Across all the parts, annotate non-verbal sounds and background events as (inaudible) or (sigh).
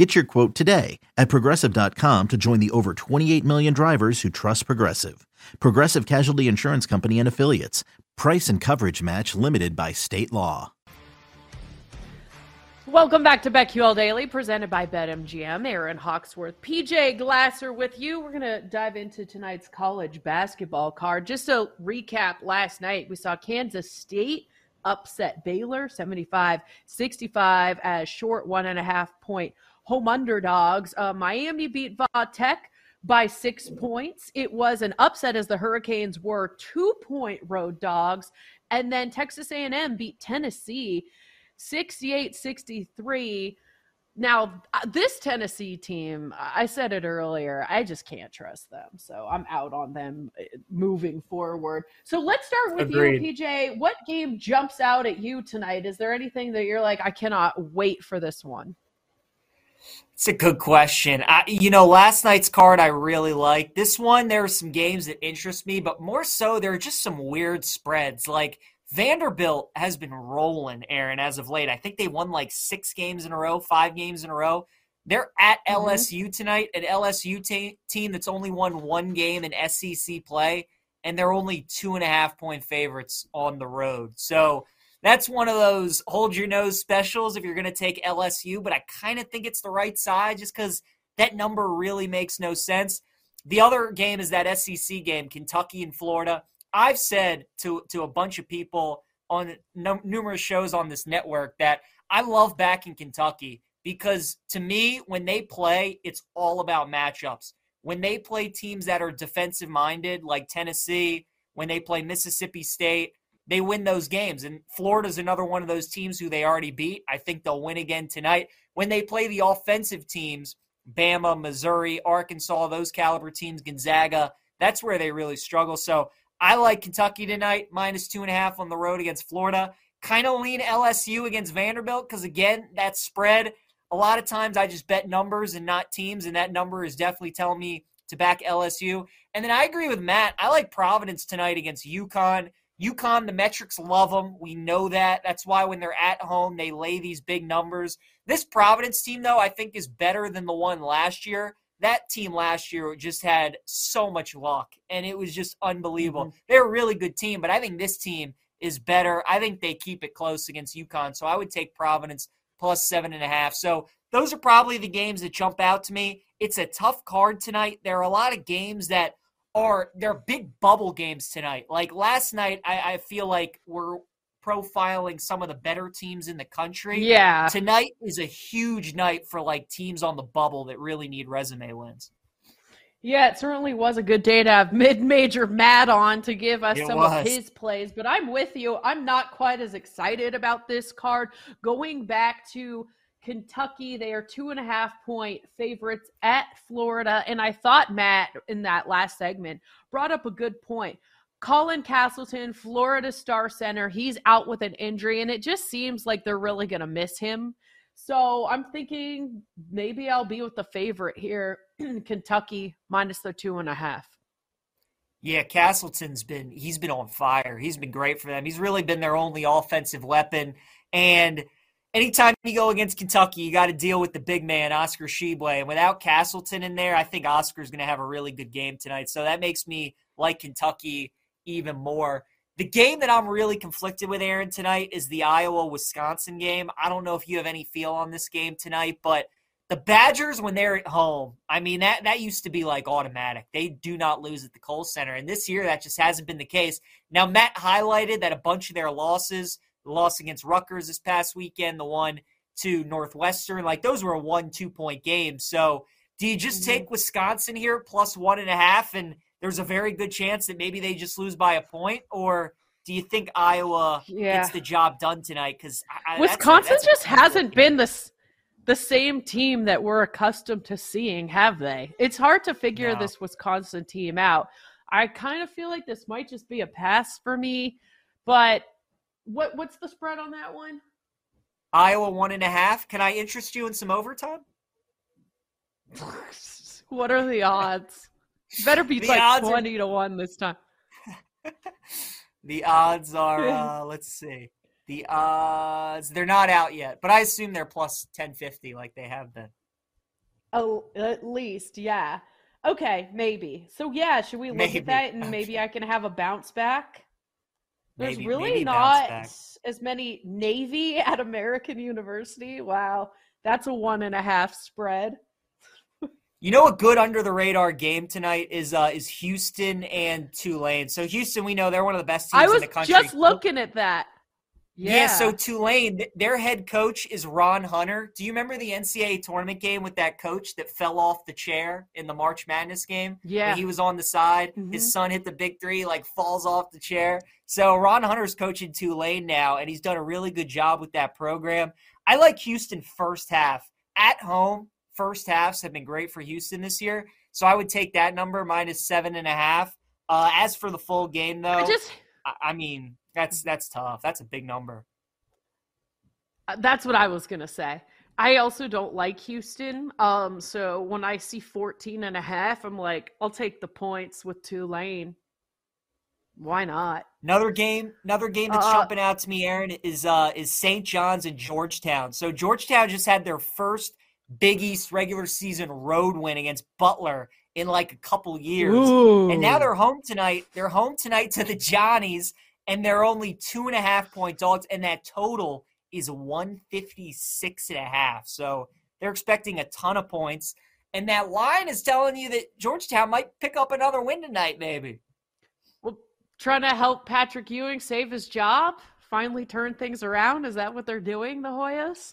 Get your quote today at progressive.com to join the over 28 million drivers who trust Progressive. Progressive Casualty Insurance Company and Affiliates. Price and coverage match limited by state law. Welcome back to BetQL Daily, presented by BetMGM. Aaron Hawksworth, PJ Glasser with you. We're going to dive into tonight's college basketball card. Just to recap last night, we saw Kansas State upset Baylor 75 65 as short one and a half point home underdogs. Uh, Miami beat Va Tech by six points. It was an upset as the Hurricanes were two point road dogs. And then Texas A&M beat Tennessee 68 63. Now, uh, this Tennessee team, I said it earlier, I just can't trust them. So I'm out on them uh, moving forward. So let's start with Agreed. you, PJ. What game jumps out at you tonight? Is there anything that you're like, I cannot wait for this one? It's a good question. I, you know, last night's card I really liked. This one, there are some games that interest me, but more so, there are just some weird spreads. Like Vanderbilt has been rolling, Aaron, as of late. I think they won like six games in a row, five games in a row. They're at mm-hmm. LSU tonight, an LSU t- team that's only won one game in SEC play, and they're only two and a half point favorites on the road. So that's one of those hold your nose specials if you're going to take LSU, but I kind of think it's the right side just because that number really makes no sense. The other game is that SEC game, Kentucky and Florida. I've said to to a bunch of people on numerous shows on this network that I love backing Kentucky because to me, when they play, it's all about matchups. When they play teams that are defensive minded, like Tennessee, when they play Mississippi State, they win those games. And Florida's another one of those teams who they already beat. I think they'll win again tonight. When they play the offensive teams, Bama, Missouri, Arkansas, those caliber teams, Gonzaga, that's where they really struggle. So I like Kentucky tonight, minus two and a half on the road against Florida. Kind of lean LSU against Vanderbilt because, again, that spread. A lot of times I just bet numbers and not teams, and that number is definitely telling me to back LSU. And then I agree with Matt. I like Providence tonight against UConn. UConn, the metrics love them. We know that. That's why when they're at home, they lay these big numbers. This Providence team, though, I think is better than the one last year. That team last year just had so much luck, and it was just unbelievable. Mm-hmm. They're a really good team, but I think this team is better. I think they keep it close against UConn, so I would take Providence plus seven and a half. So those are probably the games that jump out to me. It's a tough card tonight. There are a lot of games that are they're big bubble games tonight. Like last night, I, I feel like we're profiling some of the better teams in the country. Yeah. Tonight is a huge night for like teams on the bubble that really need resume wins. Yeah, it certainly was a good day to have (laughs) mid-major Matt on to give us it some was. of his plays. But I'm with you. I'm not quite as excited about this card. Going back to Kentucky, they are two and a half point favorites at Florida. And I thought Matt in that last segment brought up a good point. Colin Castleton, Florida Star Center, he's out with an injury, and it just seems like they're really going to miss him. So I'm thinking maybe I'll be with the favorite here, (clears throat) Kentucky minus the two and a half. Yeah, Castleton's been he's been on fire. He's been great for them. He's really been their only offensive weapon. And anytime you go against Kentucky, you got to deal with the big man, Oscar Tshiebwe. And without Castleton in there, I think Oscar's going to have a really good game tonight. So that makes me like Kentucky even more. The game that I'm really conflicted with, Aaron, tonight is the Iowa Wisconsin game. I don't know if you have any feel on this game tonight, but the Badgers, when they're at home, I mean, that, that used to be like automatic. They do not lose at the Kohl Center. And this year, that just hasn't been the case. Now, Matt highlighted that a bunch of their losses – the loss against Rutgers this past weekend, the one to Northwestern. Like those were a one, two point game. So do you just mm-hmm. take Wisconsin here plus one and a half and there's a very good chance that maybe they just lose by a point? Or do you think Iowa yeah. gets the job done tonight? Because Wisconsin that's a, that's just hasn't been the the same team that we're accustomed to seeing, have they? It's hard to figure no. this Wisconsin team out. I kind of feel like this might just be a pass for me. But what what's the spread on that one? Iowa one and a half. Can I interest you in some overtime? (laughs) what are the odds? Better be The like odds are- twenty to one this time. (laughs) The odds are, uh, let's see. The odds, they're not out yet, but I assume they're plus 1050 like they have been. Oh, at least, yeah. Okay, maybe. So yeah, should we look Maybe. at that and maybe I can have a bounce back? There's Maybe- really maybe not as many Navy (laughs) at American University. Wow, that's a one and a half spread. (laughs) You know, a good under the radar game tonight is uh, is Houston and Tulane. So Houston, we know they're one of the best teams I was in the country. just looking at that. Yeah. Yeah. so Tulane, their head coach is Ron Hunter. Do you remember the NCAA tournament game with that coach that fell off the chair in the March Madness game? yeah. He was on the side, Mhm. his son hit the big three, like falls off the chair. So Ron Hunter's coaching Tulane now, and he's done a really good job with that program. I like Houston first half at home. First halves have been great for Houston this year, so I would take that number minus seven and a half. Uh, as for the full game, though, I just I, mean that's that's tough. That's a big number. Uh, That's what I was going to say. I also don't like Houston. Um, so when I see 14 and a half, I'm like, I'll take the points with Tulane. Why not? Another game, another game that's Uh, jumping out to me, Aaron, is uh is St. John's and Georgetown. So Georgetown just had their first Big East regular season road win against Butler in like a couple years. And now they're home tonight. They're home tonight to the Johnnies, and they're only two and a half point dogs, and that total is 156 and a half. So they're expecting a ton of points. And that line is telling you that Georgetown might pick up another win tonight, maybe. well, trying to help Patrick Ewing save his job, finally turn things around. Is that what they're doing, the Hoyas?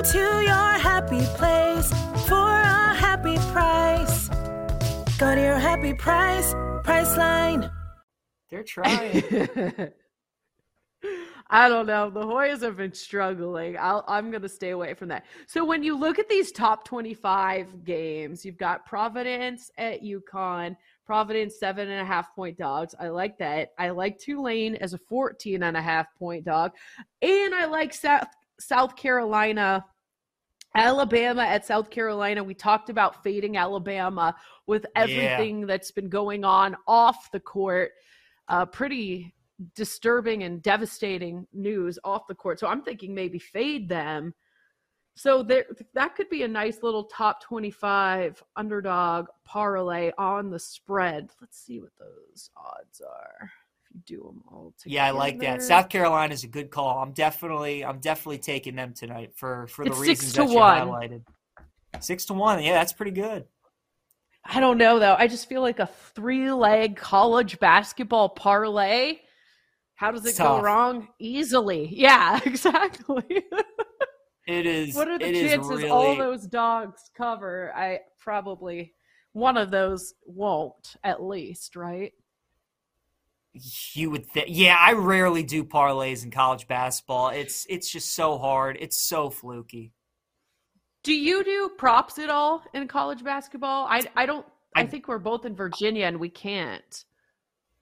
Go to your happy place for a happy price. Go to your happy price, Priceline. They're trying. (laughs) I don't know. The Hoyas have been struggling. I'll, I'm going to stay away from that. So when you look at these top 25 games, you've got Providence at UConn. Providence seven and a half point dogs. I like that. I like Tulane as a 14 and a half point dog, and I like South South Carolina. Alabama at South Carolina. We talked about fading Alabama with everything that's been going on off the court. Uh, pretty disturbing and devastating news off the court. So I'm thinking maybe fade them. So there, that could be a nice little top 25 underdog parlay on the spread. Let's see what those odds are. You do them all together. yeah, I like that. South Carolina is a good call. I'm definitely, I'm definitely taking them tonight for for the It's reasons to that you one. highlighted. Six to one. Yeah, that's pretty good. I don't know though. I just feel like a three leg college basketball parlay. How does it go wrong? Easily. Yeah, (laughs) exactly. It is. what are the chances really, all those dogs cover? I probably one of those won't, at least, right? You would think. Yeah, I rarely do parlays in college basketball. It's it's just so hard. It's so fluky. Do you do props at all in college basketball? I I don't. I, I- think we're both in Virginia and we can't.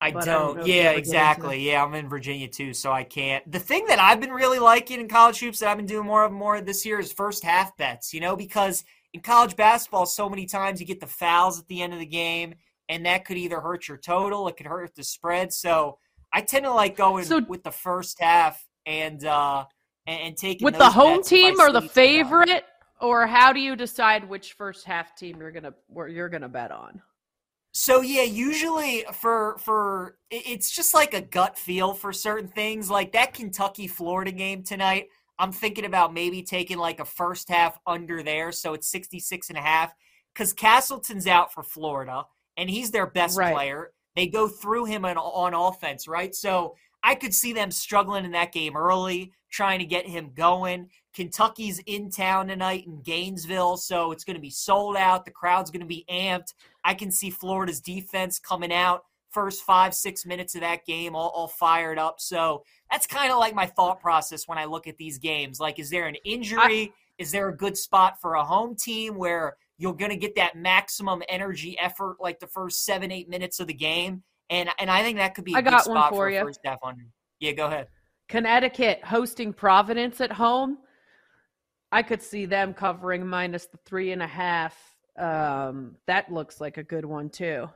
I don't don't. know if you yeah, ever get into exactly. Yeah, I'm in Virginia too, so I can't. The thing that I've been really liking in college hoops that I've been doing more of more this year is first half bets. You know, because in college basketball, so many times you get the fouls at the end of the game, and that could either hurt your total, it could hurt the spread. So I tend to like going So- with the first half and uh and, and taking With the home bets if I team or the favorite, or how do you decide which first half team you're gonna where you're gonna bet on? So yeah, usually for for it's just like a gut feel for certain things. Like that Kentucky Florida game tonight, I'm thinking about maybe taking like a first half under there, so it's 66 and a half cuz Castleton's out for Florida and he's their best Right. player. They go through him on, on offense, right? So I could see them struggling in that game early, trying to get him going. Kentucky's in town tonight in Gainesville, so it's going to be sold out. The crowd's going to be amped. I can see Florida's defense coming out first five, six minutes of that game all, all fired up. So that's kind of like my thought process when I look at these games. Like, is there an injury? I, is there a good spot for a home team where you're going to get that maximum energy effort like the first seven, eight minutes of the game? And and I think that could be a I good spot for, for you. first half under. Yeah, go ahead. Connecticut hosting Providence at home. I could see them covering minus the three and a half. Um, that looks like a good one too.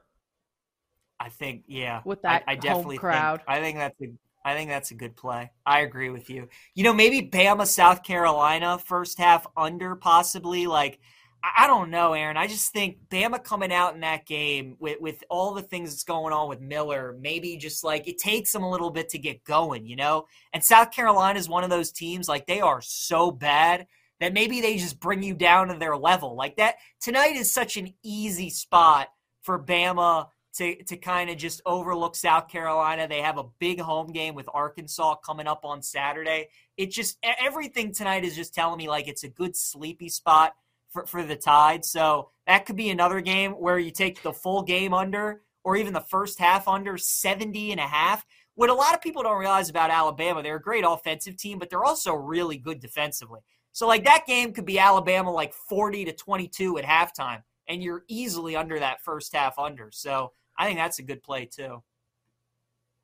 I think, yeah, with that I, I definitely crowd. Think, I think that's a, I think that's a good play. I agree with you. You know, maybe Bama, South Carolina, first half under, possibly. Like, I don't know, Aaron. I just think Bama coming out in that game with, with all the things that's going on with Miller, maybe just like it takes them a little bit to get going, you know? And South Carolina is one of those teams, like, they are so bad that maybe they just bring you down to their level. Like that, tonight is such an easy spot for Bama to, to kind of just overlook South Carolina. They have a big home game with Arkansas coming up on Saturday. It just, everything tonight is just telling me like it's a good sleepy spot for, for the Tide. So that could be another game where you take the full game under or even the first half under 70 and a half. What a lot of people don't realize about Alabama, they're a great offensive team, but they're also really good defensively. So like that game could be Alabama like 40 to 22 at halftime and you're easily under that first half under. So I think that's a good play too.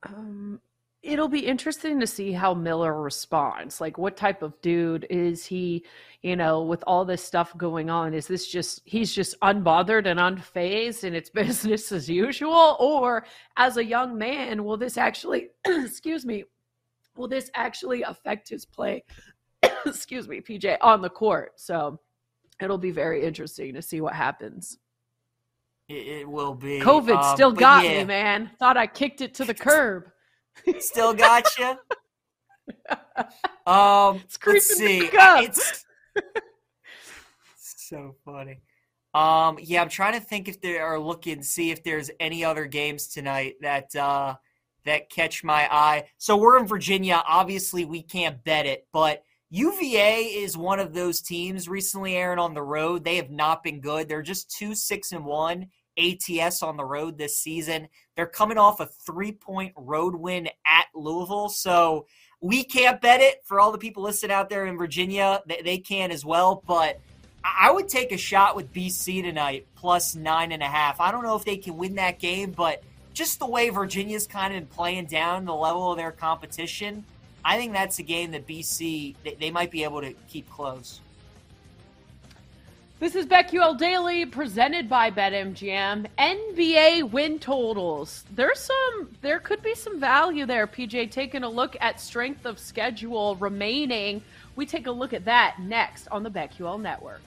Um it'll be interesting to see how Miller responds. Like, what type of dude is he? You know, with all this stuff going on, is this just he's just unbothered and unfazed and it's (laughs) business as usual? Or as a young man, will this actually, (clears throat) excuse me, will this actually affect his play? (coughs) excuse me, PJ, on the court? So it'll be very interesting to see what happes. It, will be. COVID um, still got yeah. me, man. Thought I kicked it to the curb. Still got you. (laughs) Um, it's let's see. It's so funny. Um, yeah, I'm trying to think if they are looking, see if there's any other games tonight that uh, that catch my eye. So we're in Virginia. Obviously, we can't bet it, but UVA is one of those teams recently, Aaron, on the road. They have not been good. They're just two six and one ATS on the road this season. They're coming off a three point road win at Louisville. So we can't bet it for all the people listening out there in Virginia. They can as well. But I would take a shot with BC tonight, plus nine and a half. I don't know if they can win that game, but just the way Virginia's kind of been playing down the level of their competition, I think that's a game that BC they might be able to keep close. This is BetQL Daily presented by BetMGM. NBA win totals. There's some there could be some value there, PJ, taking a look at strength of schedule remaining. We take a look at that next on the BetQL network.